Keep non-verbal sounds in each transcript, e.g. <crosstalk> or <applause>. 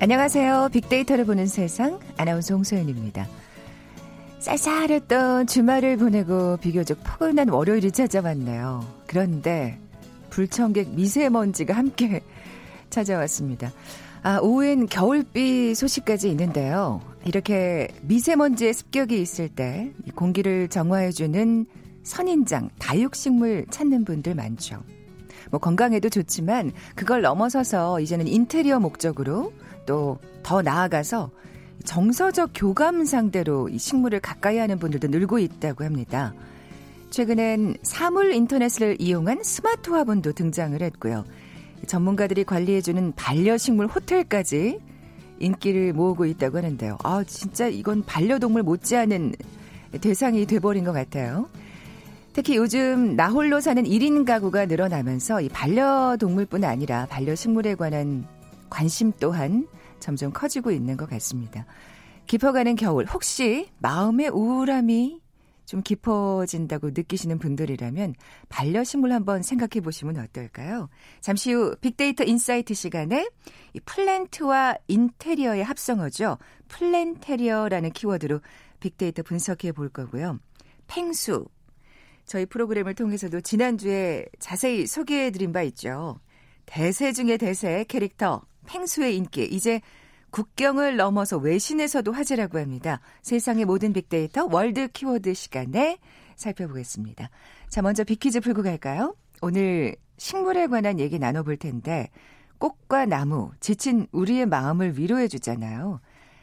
안녕하세요. 빅데이터를 보는 세상 아나운서 홍소연입니다. 쌀쌀했던 주말을 보내고 비교적 포근한 월요일이 찾아왔네요. 그런데 불청객 미세먼지가 함께 <laughs> 찾아왔습니다. 아, 오후엔 겨울비 소식까지 있는데요. 이렇게 미세먼지의 습격이 있을 때 공기를 정화해주는 선인장, 다육식물 찾는 분들 많죠. 뭐 건강에도 좋지만 그걸 넘어서서 이제는 인테리어 목적으로 또 더 나아가서 정서적 교감 상대로 이 식물을 가까이 하는 분들도 늘고 있다고 합니다. 최근엔 사물 인터넷을 이용한 스마트 화분도 등장을 했고요. 전문가들이 관리해주는 반려식물 호텔까지 인기를 모으고 있다고 하는데요. 아, 진짜 이건 반려동물 못지않은 대상이 돼버린 것 같아요. 특히 요즘 나 홀로 사는 1인 가구가 늘어나면서 이 반려동물뿐 아니라 반려식물에 관한 관심 또한 점점 커지고 있는 것 같습니다. 깊어가는 겨울, 혹시 마음의 우울함이 좀 깊어진다고 느끼시는 분들이라면 반려식물 한번 생각해 보시면 어떨까요? 잠시 후 빅데이터 insight 시간에 이 plant와 인테리어의 합성어죠. planterior라는 키워드로 빅데이터 분석해 볼 거고요. 펭수. 저희 프로그램을 통해서도 지난주에 자세히 소개해 드린 바 있죠. 대세 중의 대세 캐릭터 펭수의 인기 이제 국경을 넘어서 외신에서도 화제라고 합니다. 세상의 모든 빅데이터 world 키워드 시간에 살펴보겠습니다. 자, 먼저 빅퀴즈 풀고 갈까요? 오늘 식물에 관한 얘기 나눠볼 텐데 꽃과 나무, 지친 우리의 마음을 위로해 주잖아요.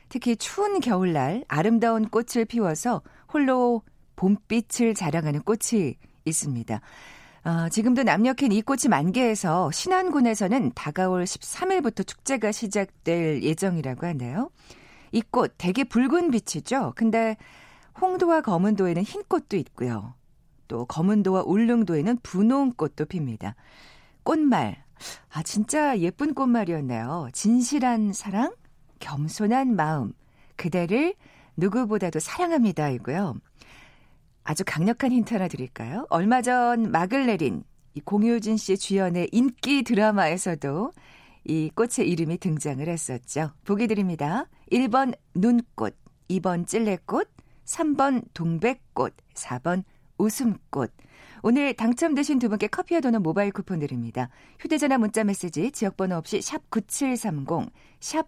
특히 추운 겨울날 아름다운 꽃을 피워서 홀로 봄빛을 자랑하는 꽃이 있습니다. 어, 지금도 남녀캔 이 꽃이 만개해서 신안군에서는 다가올 13일부터 축제가 시작될 예정이라고 하네요. 이 꽃 되게 붉은 빛이죠. 근데 홍도와 검은도에는 흰 꽃도 있고요. 또 검은도와 울릉도에는 분홍 꽃도 핍니다. 꽃말. 아, 진짜 예쁜 꽃말이었네요. 진실한 사랑, 겸손한 마음, 그대를 누구보다도 사랑합니다. 이고요. 아주 강력한 힌트 하나 드릴까요? 얼마 전 막을 내린 이 공효진 씨 주연의 인기 드라마에서도 이 꽃의 이름이 등장을 했었죠. 보기 드립니다. 1번 눈꽃, 2번 찔레꽃, 3번 동백꽃, 4번 웃음꽃. 오늘 당첨되신 두 분께 커피와 도넛 모바일 쿠폰 드립니다. 휴대전화 문자 메시지 지역번호 없이 샵 9730, 샵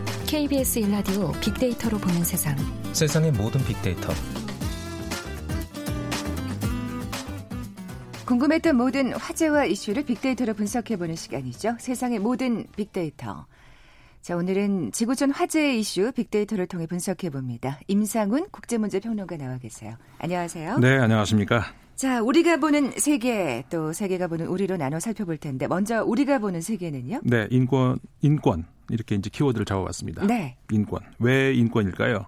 KBS 일라디오 빅데이터로 보는 세상. 세상의 모든 빅데이터. 궁금했던 모든 화제와 이슈를 빅데이터로 분석해보는 시간이죠. 세상의 모든 빅데이터. 자, 오늘은 지구촌 화제의 이슈 빅데이터를 통해 분석해봅니다. 임상훈 국제문제평론가 나와 계세요. 안녕하세요. 네, 안녕하십니까. 자, 우리가 보는 세계, 또 세계가 보는 우리로 나눠 살펴볼 텐데, 먼저 우리가 보는 세계는요? 네, 인권, 인권. 이렇게 이제 키워드를 잡아봤습니다. 네. 인권. 왜 인권일까요?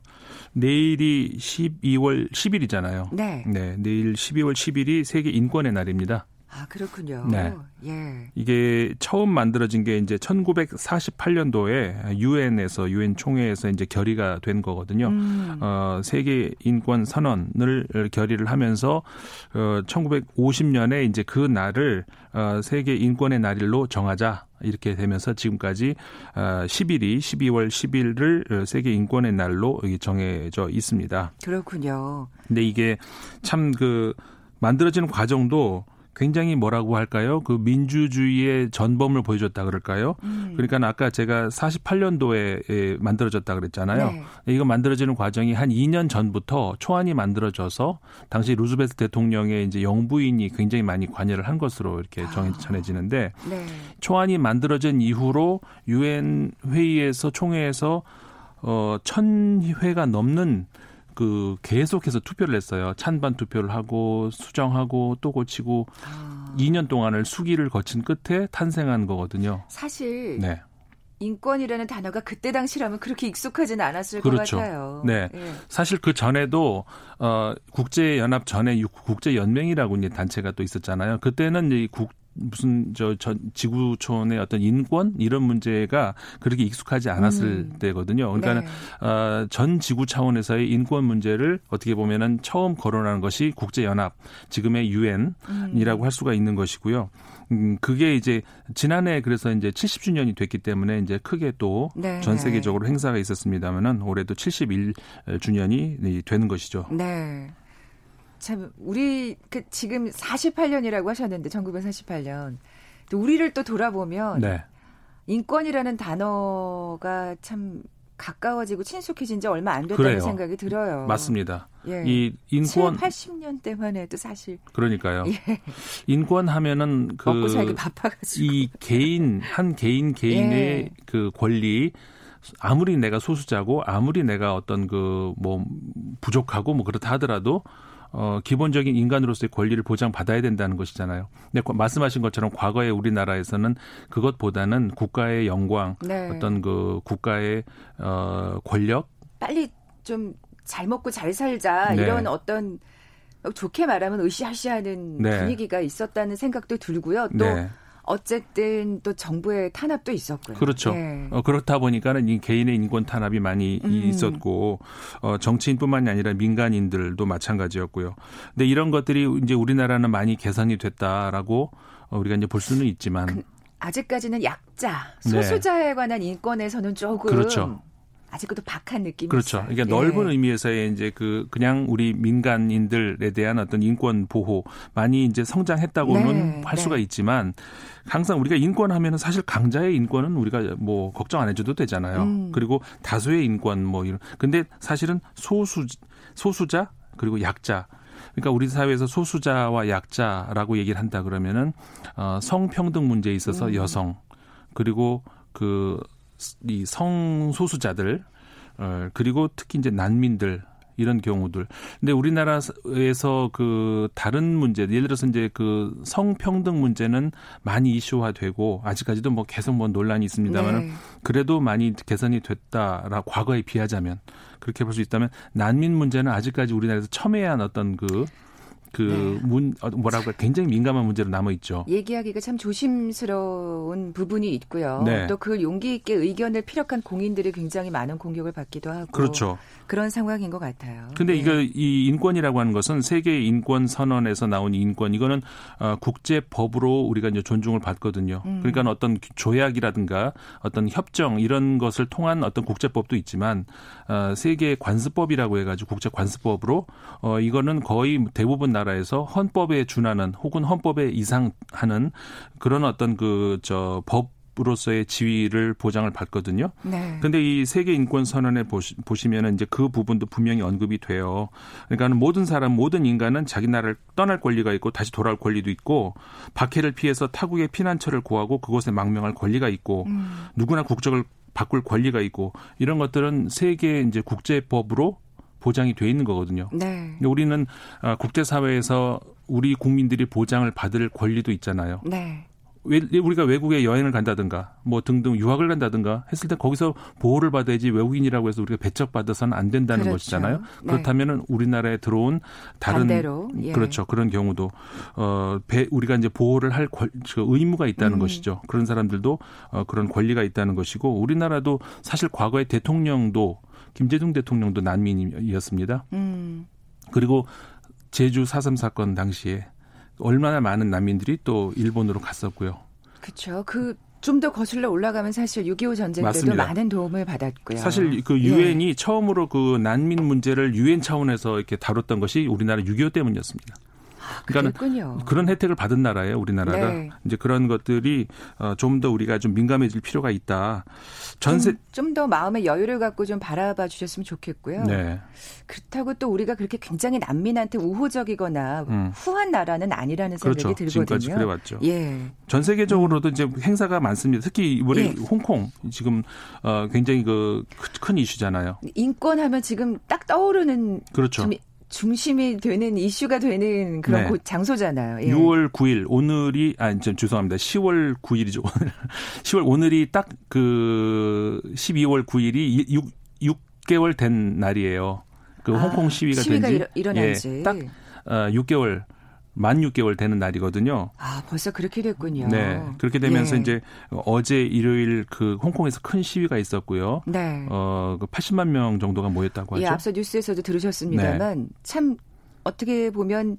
내일이 12월 10일이잖아요. 네. 네. 내일 12월 10일이 세계 인권의 날입니다. 아, 그렇군요. 네. 예. 이게 처음 만들어진 게 이제 1948년도에 유엔에서 유엔 총회에서 이제 결의가 된 거거든요. 음. 어, 세계 인권 선언을 결의를 하면서 어 1950년에 이제 그 날을 어 세계 인권의 날일로 정하자. 이렇게 되면서 지금까지 10일이 어, 12월 10일을 세계 인권의 날로 정해져 있습니다. 그렇군요. 근데 이게 참그 만들어지는 과정도 굉장히 뭐라고 할까요? 그 민주주의의 전범을 보여줬다 그럴까요? 음. 그러니까 아까 제가 48년도에 만들어졌다 그랬잖아요. 네. 이거 만들어지는 과정이 한 2년 전부터 초안이 만들어져서 당시 루즈베트 대통령의 이제 영부인이 굉장히 많이 관여를 한 것으로 이렇게 아. 전해지는데 네. 초안이 만들어진 이후로 유엔 회의에서 총회에서 어, 천 회가 넘는 그 계속해서 투표를 했어요. 찬반 투표를 하고 수정하고 또 고치고 아. 2년 동안을 수기를 거친 끝에 탄생한 거거든요. 사실 네. 인권이라는 단어가 그때 당시라면 그렇게 익숙하진 않았을 그렇죠. 것 같아요. 네. 예. 사실 그 전에도 어 국제 연합 전에 국제 연맹이라고 이제 단체가 또 있었잖아요. 그때는 이 국 무슨 저전 지구촌의 어떤 인권 이런 문제가 그렇게 익숙하지 않았을 음. 때거든요. 그러니까 네. 어, 전 지구 차원에서의 인권 문제를 어떻게 보면은 처음 거론하는 것이 국제 연합 지금의 유엔이라고 음. 할 수가 있는 것이고요. 음, 그게 이제 지난해 그래서 이제 70주년이 됐기 때문에 이제 크게 또전 네. 세계적으로 행사가 있었습니다만은 올해도 71주년이 되는 것이죠. 네. 참 우리 그 지금 48년이라고 하셨는데 1948년. 또 우리를 또 돌아보면 네. 인권이라는 단어가 참 가까워지고 친숙해진 지 얼마 안 됐다는 그래요. 생각이 들어요. 맞습니다. 예. 이 인권 7, 80년대만 해도 사실 그러니까요. 예. 인권 하면은 그 먹고 살기 바빠가지고 이 개인 한 개인 개인의 예. 그 권리 아무리 내가 소수자고 아무리 내가 어떤 그 뭐 부족하고 뭐 그렇다 하더라도 어 기본적인 인간으로서의 권리를 보장받아야 된다는 것이잖아요. 근데 과- 말씀하신 것처럼 과거에 우리나라에서는 그것보다는 국가의 영광, 네. 어떤 그 국가의 어 권력, 빨리 좀 잘 먹고 잘 살자 네. 이런 어떤 좋게 말하면 으쌰으쌰하는 네. 분위기가 있었다는 생각도 들고요. 또 네. 어쨌든 또 정부의 탄압도 있었고요. 그렇죠. 예. 어, 그렇다 보니까는 이 개인의 인권 탄압이 많이 음. 있었고 어, 정치인뿐만이 아니라 민간인들도 마찬가지였고요. 근데 이런 것들이 이제 우리나라는 많이 개선이 됐다라고 어, 우리가 이제 볼 수는 있지만 그 아직까지는 약자, 네. 소수자에 관한 인권에서는 조금 그렇죠. 아직도 박한 느낌이 그렇죠. 있어요. 그러니까 예. 넓은 의미에서의 이제 그 그냥 우리 민간인들에 대한 어떤 인권 보호 많이 이제 성장했다고는 네, 할 네. 수가 있지만 항상 우리가 인권 하면은 사실 강자의 인권은 우리가 뭐 걱정 안 해줘도 되잖아요. 음. 그리고 다수의 인권 뭐 이런 근데 사실은 소수 소수자 그리고 약자 그러니까 우리 사회에서 소수자와 약자라고 얘기를 한다 그러면은 어 성평등 문제에 있어서 음. 여성 그리고 그 이 성소수자들 어, 그리고 특히 이제 난민들 이런 경우들. 근데 우리나라에서 그 다른 문제, 예를 들어서 이제 그 성평등 문제는 많이 이슈화되고 아직까지도 뭐 계속 뭐 논란이 있습니다만은 네. 그래도 많이 개선이 됐다라 과거에 비하자면 그렇게 볼 수 있다면 난민 문제는 아직까지 우리나라에서 첨예한 어떤 그 그문 네. 뭐라고 할까 굉장히 민감한 문제로 남아 있죠. 얘기하기가 참 조심스러운 부분이 있고요. 네. 또그 용기 있게 의견을 피력한 공인들이 굉장히 많은 공격을 받기도 하고 그렇죠. 그런 상황인 것 같아요. 근데 네. 이거 이 인권이라고 하는 것은 세계 인권 선언에서 나온 인권 이거는 어, 국제 법으로 우리가 이제 존중을 받거든요. 음. 그러니까 어떤 조약이라든가 어떤 협정 이런 것을 통한 어떤 국제법도 있지만 어, 세계 관습법이라고 해가지고 국제 관습법으로 어, 이거는 거의 대부분 나 라에서 헌법에 준하는 혹은 헌법에 이상하는 그런 어떤 그 저 법으로서의 지위를 보장을 받거든요. 네. 근데 이 세계 인권 선언에 보시, 보시면은 이제 그 부분도 분명히 언급이 돼요. 그러니까 모든 사람, 모든 인간은 자기 나라를 떠날 권리가 있고 다시 돌아올 권리도 있고 박해를 피해서 타국의 피난처를 구하고 그곳에 망명할 권리가 있고 음. 누구나 국적을 바꿀 권리가 있고 이런 것들은 세계 이제 국제법으로 보장이 돼 있는 거거든요. 네. 근데 우리는 아, 국제사회에서 우리 국민들이 보장을 받을 권리도 있잖아요. 네. 왜, 우리가 외국에 여행을 간다든가 뭐 등등 유학을 간다든가 했을 때 거기서 보호를 받아야지 외국인이라고 해서 우리가 배척받아서는 안 된다는 그렇죠. 것이잖아요. 네. 그렇다면은 우리나라에 들어온 다른 반대로, 예. 그렇죠 그런 경우도 어 배, 우리가 이제 보호를 할 권, 그 의무가 있다는 음. 것이죠. 그런 사람들도 어 그런 권리가 있다는 것이고 우리나라도 사실 과거에 대통령도 김대중 대통령도 난민이었습니다. 음. 그리고 제주 4.3 사건 당시에 얼마나 많은 난민들이 또 일본으로 갔었고요. 그렇죠. 그 좀 더 거슬러 올라가면 사실 6.25 전쟁 때도. 많은 도움을 받았고요. 사실 그 예. 유엔이 처음으로 그 난민 문제를 유엔 차원에서 이렇게 다뤘던 것이 우리나라 6.25 때문이었습니다. 그랬군요. 그런 혜택을 받은 나라예요, 우리나라가. 네. 이제 그런 것들이 어, 좀더 우리가 좀 민감해질 필요가 있다. 전세 좀 더 마음의 여유를 갖고 좀 바라봐 주셨으면 좋겠고요. 네. 그렇다고 또 우리가 그렇게 굉장히 난민한테 우호적이거나 음. 후한 나라는 아니라는 생각이 그렇죠. 지금까지 들거든요. 그래왔죠. 예. 전 세계적으로도 이제 행사가 많습니다. 특히 우리 예. 홍콩 지금 어 굉장히 그 큰 이슈잖아요. 인권하면 지금 딱 떠오르는 그렇죠. 좀, 중심이 되는 이슈가 되는 그런 네. 곳 장소잖아요. 예. 6월 9일 오늘이 아좀 죄송합니다. 10월 9일이죠. 오늘 <laughs> 10월 오늘이 딱 그 12월 9일이 6 6개월 된 날이에요. 그 아, 홍콩 시위가 시위가 된지 일어, 일어난 지. 예, 딱 어, 6개월 만 6개월 되는 날이거든요. 아, 벌써 그렇게 됐군요. 네. 그렇게 되면서 예. 이제 어제 일요일 그 홍콩에서 큰 시위가 있었고요. 네. 어, 그 80만 명 정도가 모였다고 하죠. 예, 앞서 뉴스에서도 들으셨습니다만 네. 참 어떻게 보면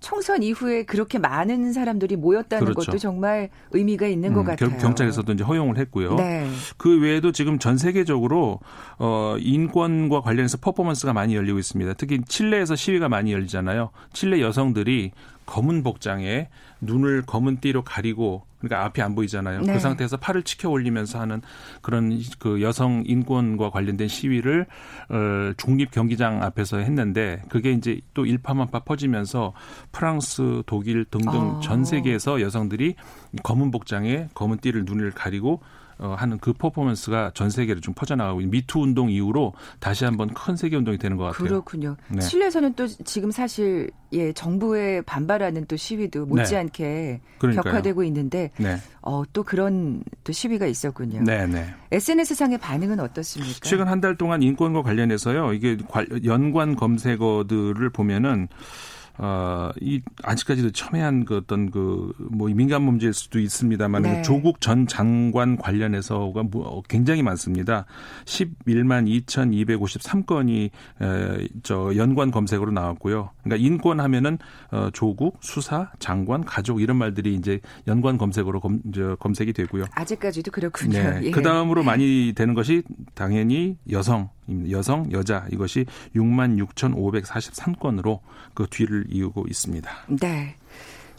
총선 이후에 그렇게 많은 사람들이 모였다는 그렇죠. 것도 정말 의미가 있는 것 음, 같아요. 결국 경찰에서도 이제 허용을 했고요. 네. 그 외에도 지금 전 세계적으로 어 인권과 관련해서 퍼포먼스가 많이 열리고 있습니다. 특히 칠레에서 시위가 많이 열리잖아요. 칠레 여성들이 검은 복장에 눈을 검은 띠로 가리고 그러니까 앞이 안 보이잖아요. 네. 그 상태에서 팔을 치켜 올리면서 하는 그런 그 여성 인권과 관련된 시위를 어 중립 경기장 앞에서 했는데 그게 이제 또 일파만파 퍼지면서 프랑스, 독일 등등 어. 전 세계에서 여성들이 검은 복장에 검은 띠를 눈을 가리고 어, 하는 그 퍼포먼스가 전 세계로 좀 퍼져나가고 미투 운동 이후로 다시 한번 큰 세계 운동이 되는 것 같아요. 그렇군요. 네. 칠레에서는 또 지금 사실 예 정부에 반발하는 또 시위도 못지않게 네. 격화되고 있는데 네, 어, 또 그런 또 시위가 있었군요. 네, 네. SNS 상의 반응은 어떻습니까? 최근 한 달 동안 인권과 관련해서요, 이게 관- 연관 검색어들을 보면은 어, 이, 아직까지도 첨예한 그 어떤 그, 뭐, 민간 문제일 수도 있습니다만, 네. 조국 전 장관 관련해서가 뭐 굉장히 많습니다. 11만 2,253건이, 에, 저, 연관 검색으로 나왔고요. 그러니까 인권 하면은, 어, 조국, 수사, 장관, 가족 이런 말들이 이제 연관 검색어로 검, 저, 검색이 되고요. 아직까지도 그렇군요. 네. 예. 그 다음으로 많이 되는 것이 당연히 여성, 여성, 여자 이것이 6만 6,543건으로 그 뒤를 이루고 있습니다. 네.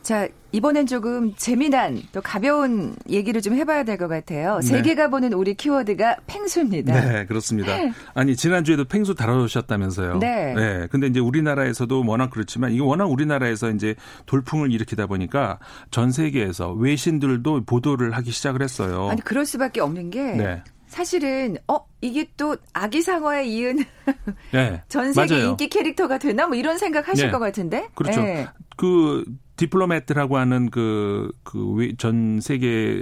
자, 이번엔 조금 재미난 또 가벼운 얘기를 좀 해봐야 될 것 같아요. 네. 세계가 보는 우리 키워드가 팽수입니다. 네, 그렇습니다. <laughs> 아니 지난주에도 팽수 다뤄주셨다면서요. 네. 네. 근데 이제 우리나라에서도 워낙 그렇지만 이게 워낙 우리나라에서 이제 돌풍을 일으키다 보니까 전 세계에서 외신들도 보도를 하기 시작을 했어요. 아니 그럴 수밖에 없는 게 네. 사실은 어 이게 또 아기 상어에 이은 네. <laughs> 전 세계 맞아요. 인기 캐릭터가 되나 뭐 이런 생각 하실 네. 것 같은데. 그렇죠. 네. 그 디플로매트라고 하는 그, 그, 전 세계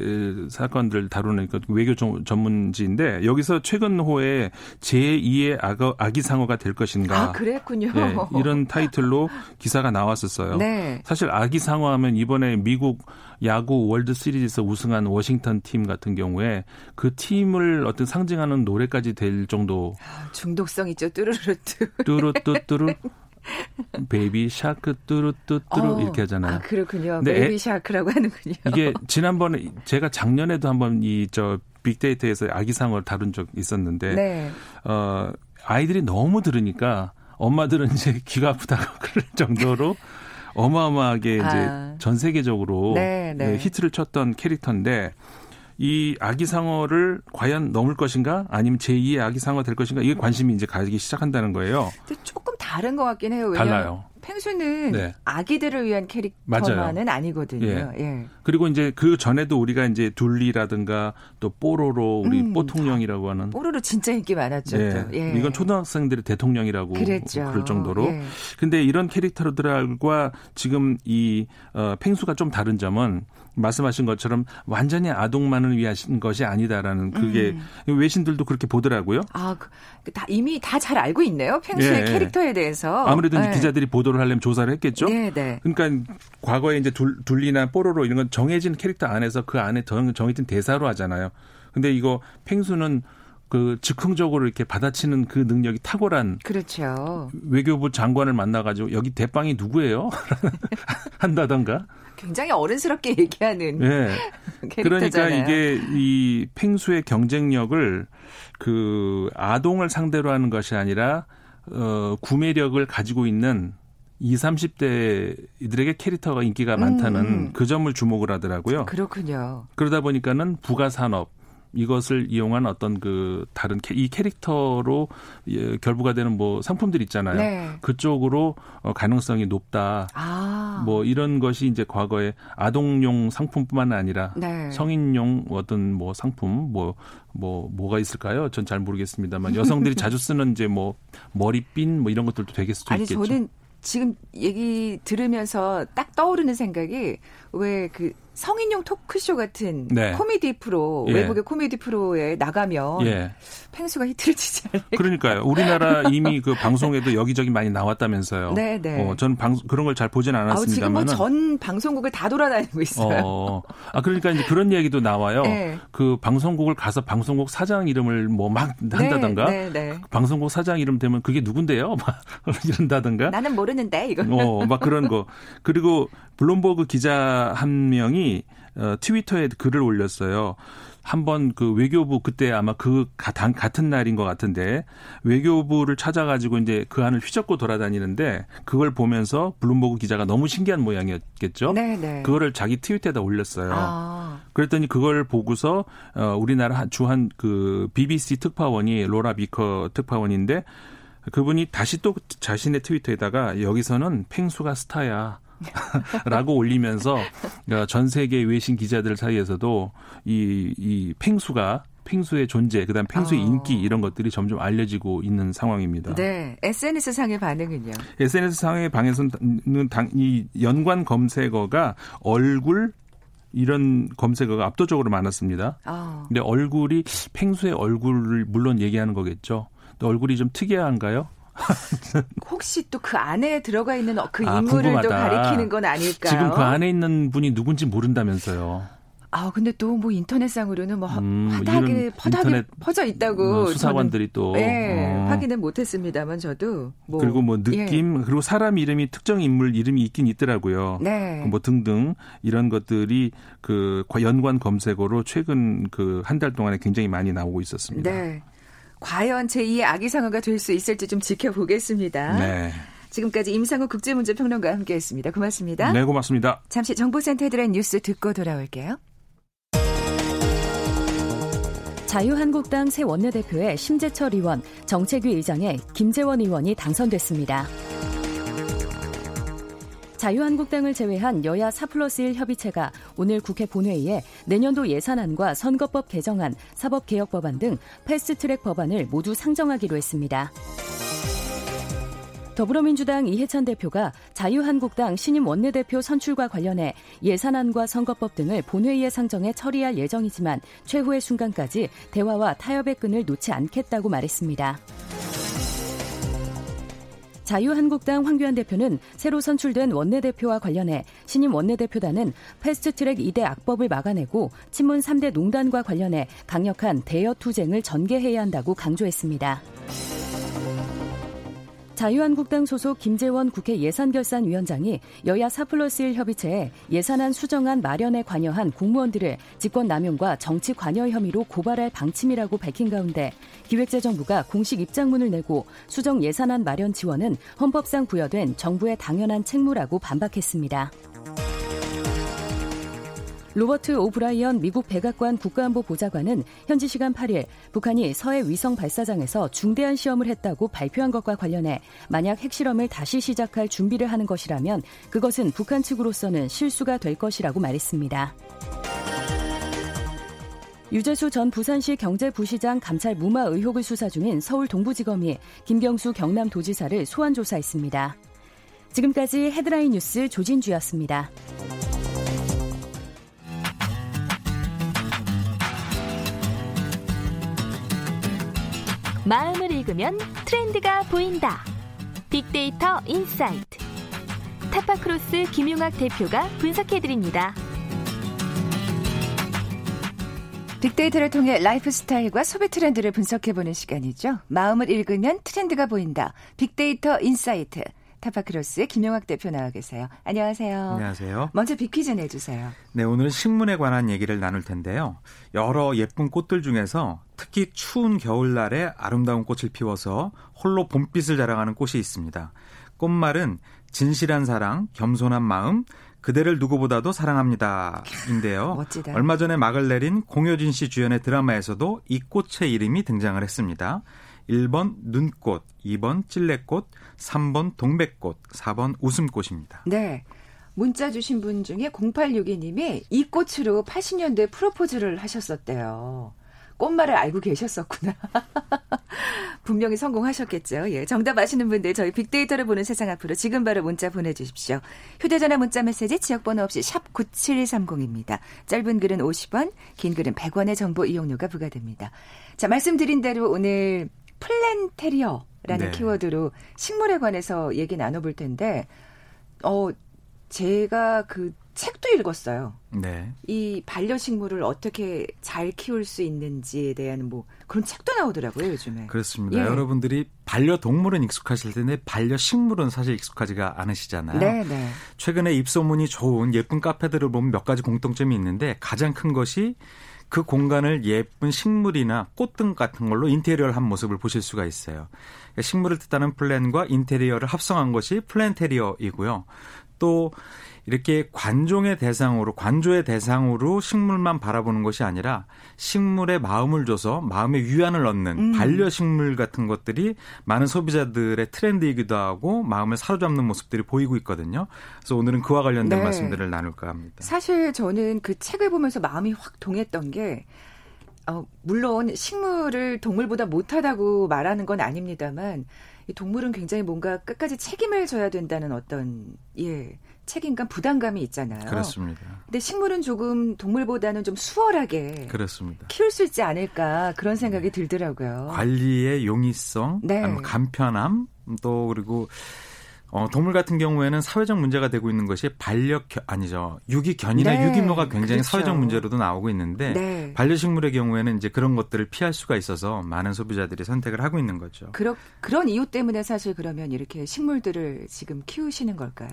사건들 다루는 그 외교 전- 전문지인데 여기서 최근호에 제2의 악, 아기 상어가 될 것인가. 아 그랬군요. 예, 이런 타이틀로 기사가 나왔었어요. 네. 사실 아기 상어 하면 이번에 미국 야구 월드 시리즈에서 우승한 워싱턴 팀 같은 경우에 그 팀을 어떤 상징하는 노래까지 될 정도 아, 중독성 있죠. 뚜루루뚜. 뚜루뚜뚜루 <laughs> baby shark 뚜루뚜뚜루 어, 이렇게 하잖아요. 아 그렇군요. baby 애- shark라고 하는군요. 이게 지난번에 제가 작년에도 한번 이 저 빅데이터에서 아기상어를 다룬 적 있었는데 네. 어 아이들이 너무 들으니까 엄마들은 이제 귀가 아프다고 <laughs> 그럴 정도로 어마어마하게 아. 이제 전 세계적으로 네, 네. 예, 히트를 쳤던 캐릭터인데 이 아기상어를 과연 넘을 것인가 아니면 제2의 아기상어 될 것인가 이게 관심이 이제 가기 시작한다는 거예요. 조금 다른 것 같긴 해요. 달라요. 펭수는 네. 아기들을 위한 캐릭터만은 아니거든요. 예. 예. 그리고 이제 그 전에도 우리가 이제 둘리라든가 또 뽀로로 우리 음. 뽀통령이라고 하는 뽀로로 진짜 인기 많았죠. 예. 또. 예. 이건 초등학생들의 대통령이라고 그랬죠. 럴 정도로. 예. 근데 이런 캐릭터들과 지금 이 어, 팽수가 좀 다른 점은 말씀하신 것처럼 완전히 아동만을 위한 것이 아니다라는 그게 음. 외신들도 그렇게 보더라고요. 아, 그, 그 다, 이미 다 잘 알고 있네요. 펭수의 예, 예. 캐릭터에 대해서. 아무래도 예. 기자들이 보도를 하려면 조사를 했겠죠. 네, 네. 그러니까 과거에 이제 둘, 둘리나 뽀로로 이런 건 정해진 캐릭터 안에서 그 안에 정- 정해진 대사로 하잖아요. 근데 이거 팽수는 그 즉흥적으로 이렇게 받아치는 그 능력이 탁월한 그렇죠. 외교부 장관을 만나가지고 여기 대빵이 누구예요? <laughs> 한다던가. 굉장히 어른스럽게 얘기하는 예. 그러니까 캐릭터잖아요. 이게 이 팽수의 경쟁력을 그 아동을 상대로 하는 것이 아니라 어 구매력을 가지고 있는 20, 30대 이들에게 캐릭터가 인기가 많다는 음. 그 점을 주목을 하더라고요. 그렇군요. 그러다 보니까는 부가 산업 이것을 이용한 어떤 그 다른 캐, 이 캐릭터로 예, 결부가 되는 뭐 상품들 있잖아요. 네. 그쪽으로 어, 가능성이 높다. 아. 뭐 이런 것이 이제 과거에 아동용 상품뿐만 아니라 네. 성인용 어떤 뭐 상품 뭐뭐 뭐가 있을까요? 전 잘 모르겠습니다만 여성들이 자주 쓰는 이제 뭐 머리핀 뭐 이런 것들도 되게 수도 아니 있겠죠. 저는 지금 얘기 들으면서 딱 떠오르는 생각이 왜그 성인용 토크쇼 같은 네. 코미디 프로 예. 외국의 코미디 프로에 나가면 예. 펭수가 히트를 치지 않을까? 그러니까요. 우리나라 이미 그 방송에도 여기저기 많이 나왔다면서요. 네, 네. 어, 저는 방, 그런 걸 잘 보진 않았습니다만. 전 방송국을 다 돌아다니고 있어요. 어, 아, 그러니까 이제 그런 얘기도 나와요. 네. 그 방송국을 가서 방송국 사장 이름을 뭐 막 한다던가. 네, 네, 네. 방송국 사장 이름 되면 그게 누군데요? 막 <laughs> 이런다던가. 나는 모르는데 이거. 어, 막 그런 거. 그리고 블룸버그 기자 한 명이 어, 트위터에 글을 올렸어요. 한번 그 외교부 그때 아마 그 같은 날인 것 같은데 외교부를 찾아가지고 이제 그 안을 휘젓고 돌아다니는데 그걸 보면서 블룸버그 기자가 너무 신기한 모양이었겠죠. 네, 네. 그거를 자기 트위터에다 올렸어요. 아, 그랬더니 그걸 보고서 어 우리나라 주한 그 BBC 특파원이 로라 비커 특파원인데 그분이 다시 또 자신의 트위터에다가 여기서는 팽수가 스타야. <laughs> 라고 올리면서 어, 전 세계 외신 기자들 사이에서도 이, 이 팽수가 팽수의 존재, 그다음 팽수의 어. 인기 이런 것들이 점점 알려지고 있는 상황입니다. 네. SNS 상의 반응은요. SNS 상의 방에서는 당- 이 연관 검색어가 얼굴 이런 검색어가 압도적으로 많았습니다. 아, 근데 얼굴이 팽수의 얼굴을 물론 얘기하는 거겠죠. 또 얼굴이 좀 특이한가요? <laughs> 혹시 또 그 안에 들어가 있는 그 아, 인물을 또 궁금하다. 가리키는 건 아닐까요? 지금 그 안에 있는 분이 누군지 모른다면서요. 아, 근데 또 뭐 인터넷상으로는 뭐 음, 이런 퍼다하게 인터넷 퍼져 있다고 뭐 수사관들이 또 저는, 예, 어. 확인은 못했습니다만 저도 뭐 그리고 뭐 예. 느낌 그리고 사람 이름이 특정 인물 이름이 있긴 있더라고요. 네. 뭐 등등 이런 것들이 그 연관 검색어로 최근 그 한 달 동안에 굉장히 많이 나오고 있었습니다. 네. 과연 제2의 아기 상어가 될 수 있을지 좀 지켜보겠습니다. 네. 지금까지 임상우 국제문제평론가와 함께했습니다. 고맙습니다. 네, 고맙습니다. 잠시 정보센터에 들은 뉴스 듣고 돌아올게요. 자유한국당 새 원내대표에 심재철 의원, 정책위 의장에 김재원 의원이 당선됐습니다. 자유한국당을 제외한 여야 4 플러스 1 협의체가 오늘 국회 본회의에 내년도 예산안과 선거법 개정안, 사법개혁 법안 등 패스트트랙 법안을 모두 상정하기로 했습니다. 더불어민주당 이해찬 대표가 자유한국당 신임 원내대표 선출과 관련해 예산안과 선거법 등을 본회의에 상정해 처리할 예정이지만 최후의 순간까지 대화와 타협의 끈을 놓지 않겠다고 말했습니다. 자유한국당 황교안 대표는 새로 선출된 원내대표와 관련해 신임 원내대표단은 패스트트랙 2대 악법을 막아내고 친문 3대 농단과 관련해 강력한 대여 투쟁을 전개해야 한다고 강조했습니다. 자유한국당 소속 김재원 국회 예산결산위원장이 여야 4 플러스 1 협의체에 예산안 수정안 마련에 관여한 공무원들을 직권남용과 정치 관여 혐의로 고발할 방침이라고 밝힌 가운데 기획재정부가 공식 입장문을 내고 수정 예산안 마련 지원은 헌법상 부여된 정부의 당연한 책무라고 반박했습니다. 로버트 오브라이언 미국 백악관 국가안보 보좌관은 현지 시간 8일 북한이 서해 위성 발사장에서 중대한 시험을 했다고 발표한 것과 관련해 만약 핵실험을 다시 시작할 준비를 하는 것이라면 그것은 북한 측으로서는 실수가 될 것이라고 말했습니다. 유재수 전 부산시 경제부시장 감찰 무마 의혹을 수사 중인 서울 동부지검이 김경수 경남도지사를 소환 조사했습니다. 지금까지 헤드라인 뉴스 조진주였습니다. 마음을 읽으면 트렌드가 보인다. 빅데이터 insight. 타파크로스 김용학 대표가 분석해드립니다. 빅데이터를 통해 라이프 스타일과 소비 트렌드를 분석해보는 시간이죠. 마음을 읽으면 트렌드가 보인다. 빅데이터 insight. 타파크로스의 김용학 대표 나와 계세요. 안녕하세요. 안녕하세요. 먼저 빅퀴즈 내주세요. 네, 오늘은 식물에 관한 얘기를 나눌 텐데요. 여러 예쁜 꽃들 중에서 특히 추운 겨울날에 아름다운 꽃을 피워서 홀로 봄빛을 자랑하는 꽃이 있습니다. 꽃말은 진실한 사랑, 겸손한 마음, 그대를 누구보다도 사랑합니다 인데요. <laughs> 멋지다. 얼마 전에 막을 내린 공효진 씨 주연의 드라마에서도 이 꽃의 이름이 등장을 했습니다. 1번 눈꽃, 2번 찔레꽃, 3번 동백꽃, 4번 웃음꽃입니다. 네. 문자 주신 분 중에 0862님이 이 꽃으로 80년대 프로포즈를 하셨었대요. 꽃말을 알고 계셨었구나. <laughs> 분명히 성공하셨겠죠. 예. 정답 아시는 분들 저희 빅데이터를 보는 세상 앞으로 지금 바로 문자 보내주십시오. 휴대전화 문자 메시지 지역번호 없이 샵 9730입니다. 짧은 글은 50원, 긴 글은 100원의 정보 이용료가 부과됩니다. 자, 말씀드린 대로 오늘 플랜테리어라는 네. 키워드로 식물에 관해서 얘기 나눠볼 텐데, 어, 제가 그 책도 읽었어요. 네. 이 반려식물을 어떻게 잘 키울 수 있는지에 대한 뭐 그런 책도 나오더라고요, 요즘에. 그렇습니다. 예. 여러분들이 반려동물은 익숙하실 텐데 반려식물은 사실 익숙하지가 않으시잖아요. 네, 네. 최근에 입소문이 좋은 예쁜 카페들을 보면 몇 가지 공통점이 있는데 가장 큰 것이 그 공간을 예쁜 식물이나 꽃등 같은 걸로 인테리어를 한 모습을 보실 수가 있어요. 그러니까 식물을 뜻하는 플랜과 인테리어를 합성한 것이 플랜테리어이고요. 또 이렇게 관종의 대상으로 관조의 대상으로 식물만 바라보는 것이 아니라 식물에 마음을 줘서 마음의 위안을 얻는 음. 반려식물 같은 것들이 많은 소비자들의 트렌드이기도 하고 마음을 사로잡는 모습들이 보이고 있거든요. 그래서 오늘은 그와 관련된 네. 말씀들을 나눌까 합니다. 사실 저는 그 책을 보면서 마음이 확 동했던 게 어, 물론 식물을 동물보다 못하다고 말하는 건 아닙니다만 이 동물은 굉장히 뭔가 끝까지 책임을 져야 된다는 어떤 예 책임감 부담감이 있잖아요. 그렇습니다. 근데 식물은 조금 동물보다는 좀 수월하게 그렇습니다. 키울 수 있지 않을까 그런 생각이 들더라고요. 관리의 용이성, 네. 간편함, 또 그리고 어, 동물 같은 경우에는 사회적 문제가 되고 있는 것이 반력 아니죠 유기견이나 네, 유기묘가 굉장히 그렇죠. 사회적 문제로도 나오고 있는데 네. 반려식물의 경우에는 이제 그런 것들을 피할 수가 있어서 많은 소비자들이 선택을 하고 있는 거죠. 그러, 그런 이유 때문에 사실 그러면 이렇게 식물들을 지금 키우시는 걸까요?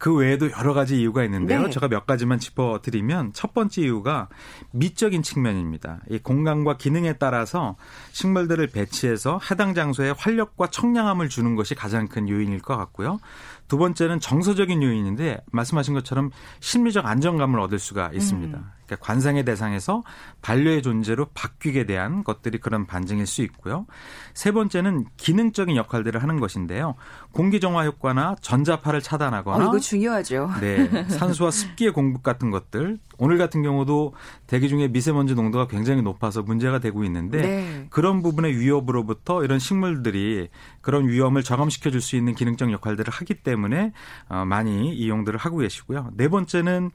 그 외에도 여러 가지 이유가 있는데요. 네. 제가 몇 가지만 짚어드리면 첫 번째 이유가 미적인 측면입니다. 이 공간과 기능에 따라서 식물들을 배치해서 해당 장소에 활력과 청량함을 주는 것이 가장 큰 요인일 것 같고요. 두 번째는 정서적인 요인인데 말씀하신 것처럼 심리적 안정감을 얻을 수가 있습니다. 음. 그러니까 관상의 대상에서 반려의 존재로 바뀌게 대한 것들이 그런 반증일 수 있고요. 세 번째는 기능적인 역할들을 하는 것인데요. 공기 정화 효과나 전자파를 차단하거나 어, 이거 중요하죠. 네, 산소와 습기의 공급 같은 것들. 오늘 같은 경우도 대기 중에 미세먼지 농도가 굉장히 높아서 문제가 되고 있는데 네. 그런 부분의 위협으로부터 이런 식물들이 그런 위험을 저감시켜 줄 수 있는 기능적 역할들을 하기 때문에 어, 많이 이용들을 하고 계시고요. 네 번째는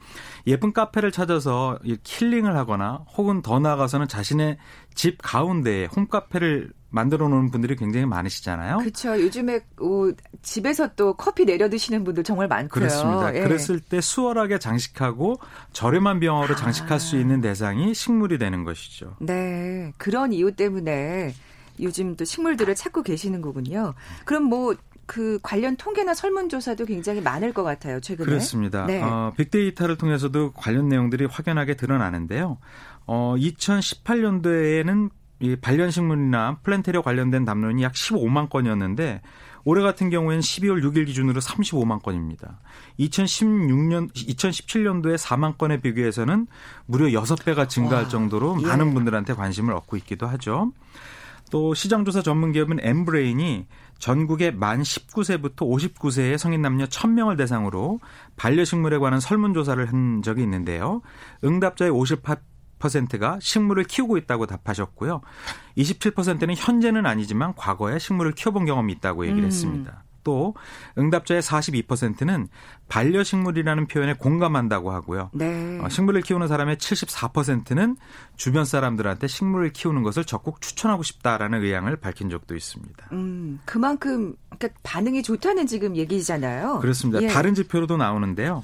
예쁜 카페를 찾아서 이 힐링을 하거나 혹은 더 나아가서는 자신의 집 가운데에 홈카페를 만들어 놓는 분들이 굉장히 많으시잖아요. 그렇죠. 요즘에 어, 집에서 또 커피 내려 드시는 분들 정말 많고요. 그렇습니다. 예. 그랬을 때 수월하게 장식하고 저렴한 병으로 장식할 수 있는 대상이 식물이 되는 것이죠. 네, 그런 이유 때문에 요즘 또 식물들을 찾고 계시는 거군요. 그럼 뭐그 관련 통계나 설문조사도 굉장히 많을 것 같아요. 최근에. 그렇습니다. 네. 어, 빅데이터를 통해서도 관련 내용들이 확연하게 드러나는데요. 어, 2018년도에는 이 반려식물이나 플랜테리어 관련된 담론이 약 15만 건이었는데 올해 같은 경우에는 12월 6일 기준으로 35만 건입니다. 2016년 2017년도에 4만 건에 비교해서는 무려 6배가 증가할 와, 정도로 예. 많은 분들한테 관심을 얻고 있기도 하죠. 또 시장조사 전문 기업은 엠브레인이 전국의 만 19세부터 59세의 성인 남녀 1000명을 대상으로 반려식물에 관한 설문조사를 한 적이 있는데요. 응답자의 58% 가 식물을 키우고 있다고 답하셨고요. 27%는 현재는 아니지만 과거에 식물을 키워본 경험이 있다고 얘기를 음. 했습니다. 또 응답자의 42%는 반려식물이라는 표현에 공감한다고 하고요. 네. 어, 식물을 키우는 사람의 74%는 주변 사람들한테 식물을 키우는 것을 적극 추천하고 싶다라는 의향을 밝힌 적도 있습니다. 음, 그만큼 그러니까 반응이 좋다는 지금 얘기잖아요. 그렇습니다. 예. 다른 지표로도 나오는데요.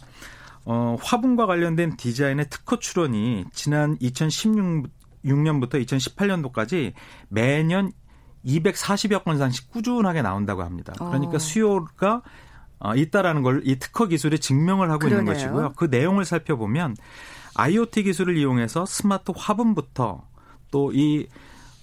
어, 화분과 관련된 디자인의 특허 출원이 지난 2016년부터 2018년도까지 매년 240여 건상씩 꾸준하게 나온다고 합니다. 그러니까 어. 수요가 어, 있다라는 걸 이 특허 기술이 증명을 하고 있는 그러네요. 것이고요. 그 내용을 살펴보면 IoT 기술을 이용해서 스마트 화분부터 또이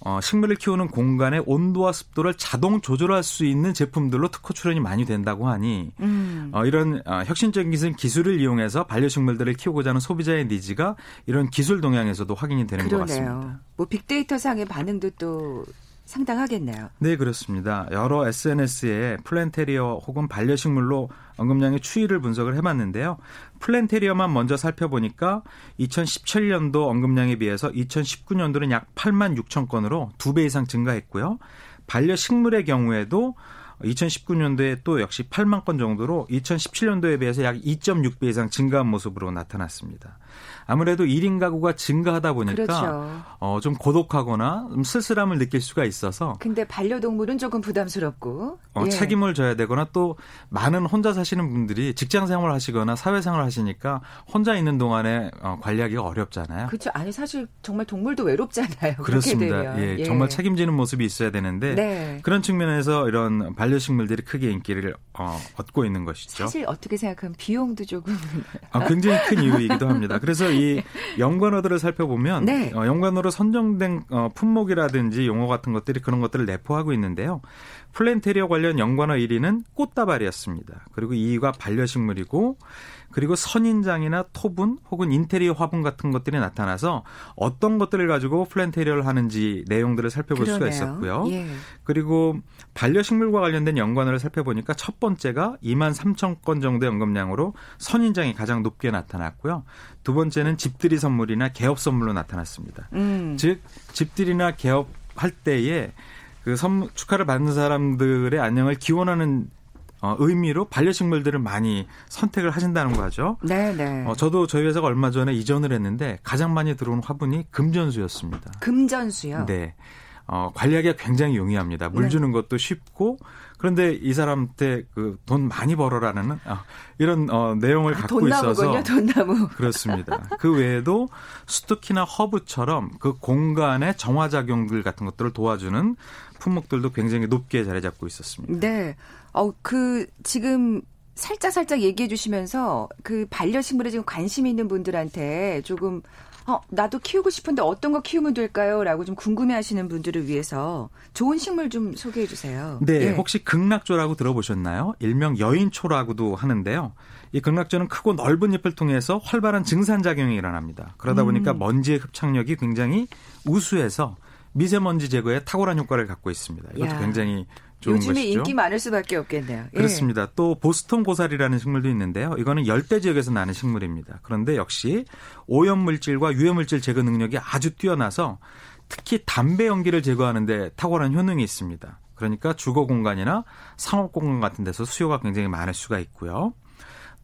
어, 식물을 키우는 공간의 온도와 습도를 자동 조절할 수 있는 제품들로 특허 출원이 많이 된다고 하니 음. 어, 이런 어, 혁신적인 기술을 이용해서 반려식물들을 키우고자 하는 소비자의 니즈가 이런 기술 동향에서도 확인이 되는 그러네요. 것 같습니다. 뭐 빅데이터 상의 반응도 또 상당하겠네요. 네, 그렇습니다. 여러 SNS에 플랜테리어 혹은 반려식물로 언급량의 추이를 분석을 해봤는데요. 플랜테리어만 먼저 살펴보니까 2017년도 언급량에 비해서 2019년도는 약 8만 6천 건으로 두 배 이상 증가했고요. 반려식물의 경우에도 2019년도에 또 역시 8만 건 정도로 2017년도에 비해서 약 2.6배 이상 증가한 모습으로 나타났습니다. 아무래도 1인 가구가 증가하다 보니까 그렇죠. 어, 좀 고독하거나 좀 쓸쓸함을 느낄 수가 있어서 근데 반려동물은 조금 부담스럽고 어, 예. 책임을 져야 되거나 또 많은 혼자 사시는 분들이 직장 생활을 하시거나 사회 생활을 하시니까 혼자 있는 동안에 어, 관리하기가 어렵잖아요. 그렇죠. 아니 사실 정말 동물도 외롭잖아요. 그렇습니다. 예, 예, 정말 책임지는 모습이 있어야 되는데 네. 그런 측면에서 이런 반 려식물들이 크게 인기를 어, 얻고 있는 것이죠. 사실 어떻게 생각하면 비용도 조금 아, 굉장히 큰 이유이기도 합니다. 그래서 이 <laughs> 연관어들을 살펴보면 네. 어, 연관어로 선정된 어, 품목이라든지 용어 같은 것들이 그런 것들을 내포하고 있는데요. 플랜테리어 관련 연관어 1위는 꽃다발이었습니다. 그리고 2위가 반려식물이고 그리고 선인장이나 토분 혹은 인테리어 화분 같은 것들이 나타나서 어떤 것들을 가지고 플랜테리어를 하는지 내용들을 살펴볼 그러네요. 수가 있었고요. 예. 그리고 반려식물과 관련된 연관어를 살펴보니까 첫 번째가 2만 3천 건 정도의 언급량으로 선인장이 가장 높게 나타났고요. 두 번째는 집들이 선물이나 개업 선물로 나타났습니다. 음. 즉 집들이나 개업 할 때에 그 선물 축하를 받는 사람들의 안녕을 기원하는 어, 의미로 반려식물들을 많이 선택을 하신다는 거죠. 네, 네. 어, 저도 저희 회사가 얼마 전에 이전을 했는데 가장 많이 들어온 화분이 금전수였습니다. 금전수요? 네. 어, 관리하기가 굉장히 용이합니다. 물 네. 주는 것도 쉽고 그런데 이 사람한테 그 돈 많이 벌어라는 어, 이런 어, 내용을 아, 갖고 있어서 돈나무. <laughs> 그렇습니다. 그 외에도 스투키나 허브처럼 그 공간의 정화 작용들 같은 것들을 도와주는 품목들도 굉장히 높게 자리 잡고 있었습니다. 네. 어, 그 지금 살짝 살짝 얘기해 주시면서 그 반려식물에 지금 관심 있는 분들한테 조금 어, 나도 키우고 싶은데 어떤 거 키우면 될까요? 라고 좀 궁금해 하시는 분들을 위해서 좋은 식물 좀 소개해 주세요. 네. 예. 혹시 극락조라고 들어보셨나요? 일명 여인초라고도 하는데요. 이 극락조는 크고 넓은 잎을 통해서 활발한 증산작용이 일어납니다. 그러다 보니까 음. 먼지의 흡착력이 굉장히 우수해서 미세먼지 제거에 탁월한 효과를 갖고 있습니다. 이것도 야. 굉장히 요즘에 것이죠. 인기 많을 수밖에 없겠네요. 예. 그렇습니다. 또 보스턴 고사리라는 식물도 있는데요. 이거는 열대 지역에서 나는 식물입니다. 그런데 역시 오염 물질과 유해 물질 제거 능력이 아주 뛰어나서 특히 담배 연기를 제거하는데 탁월한 효능이 있습니다. 그러니까 주거 공간이나 상업 공간 같은 데서 수요가 굉장히 많을 수가 있고요.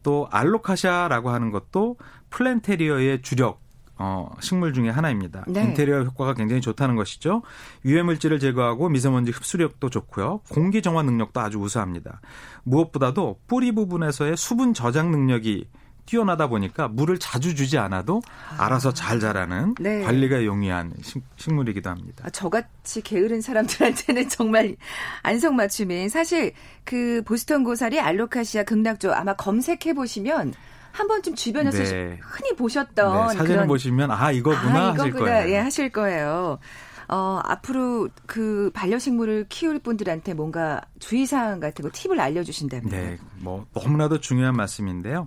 또 알로카시아라고 하는 것도 플랜테리어의 주력 어, 식물 중의 하나입니다. 네. 인테리어 효과가 굉장히 좋다는 것이죠. 유해 물질을 제거하고 미세먼지 흡수력도 좋고요. 공기 정화 능력도 아주 우수합니다. 무엇보다도 뿌리 부분에서의 수분 저장 능력이 뛰어나다 보니까 물을 자주 주지 않아도 알아서 잘 자라는 네. 관리가 용이한 식, 물이기도 합니다. 아, 저같이 게으른 사람들한테는 <laughs> 정말 안성맞춤인 사실 그 보스턴 고사리 알로카시아 극락조 아마 검색해 보시면 한 번쯤 주변에서 네. 흔히 보셨던 네, 사진을 그런, 보시면 아 이거구나 아, 하실 거예요. 예, 하실 거예요. 어, 앞으로 그 반려식물을 키울 분들한테 뭔가 주의사항 같은 거 팁을 알려주신다면. 네, 뭐 너무나도 중요한 말씀인데요.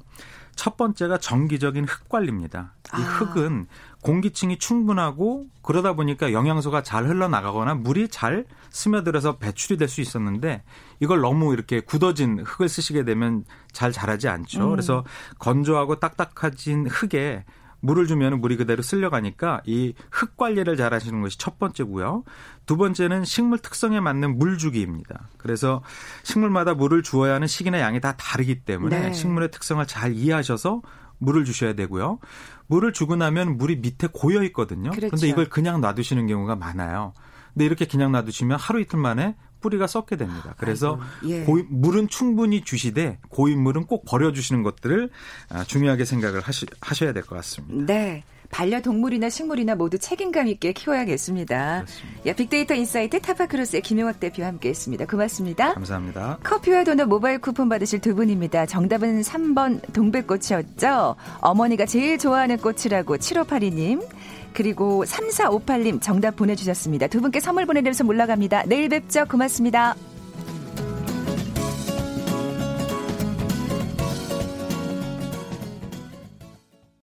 첫 번째가 정기적인 흙 관리입니다. 이 아. 흙은 공기층이 충분하고 그러다 보니까 영양소가 잘 흘러나가거나 물이 잘 스며들어서 배출이 될 수 있었는데 이걸 너무 이렇게 굳어진 흙을 쓰시게 되면 잘 자라지 않죠. 음. 그래서 건조하고 딱딱해진 흙에 물을 주면 물이 그대로 쓸려가니까 이 흙 관리를 잘 하시는 것이 첫 번째고요. 두 번째는 식물 특성에 맞는 물 주기입니다. 그래서 식물마다 물을 주어야 하는 시기나 양이 다 다르기 때문에 네. 식물의 특성을 잘 이해하셔서 물을 주셔야 되고요. 물을 주고 나면 물이 밑에 고여 있거든요. 그런데 그렇죠. 이걸 그냥 놔두시는 경우가 많아요. 근데 이렇게 그냥 놔두시면 하루 이틀 만에 뿌리가 썩게 됩니다. 그래서 예. 고인, 물은 충분히 주시되 고인물은 꼭 버려주시는 것들을 아, 중요하게 생각을 하시, 하셔야 될 것 같습니다. 네. 반려동물이나 식물이나 모두 책임감 있게 키워야겠습니다. 야, 빅데이터 insight 타파크로스의 김용학 대표와 함께했습니다. 고맙습니다. 감사합니다. 커피와 도넛 모바일 쿠폰 받으실 두 분입니다. 정답은 3번 동백꽃이었죠. 어머니가 제일 좋아하는 꽃이라고 7582님. 그리고 3458님 정답 보내주셨습니다. 두 분께 선물 보내드려서 올라갑니다. 내일 뵙죠. 고맙습니다.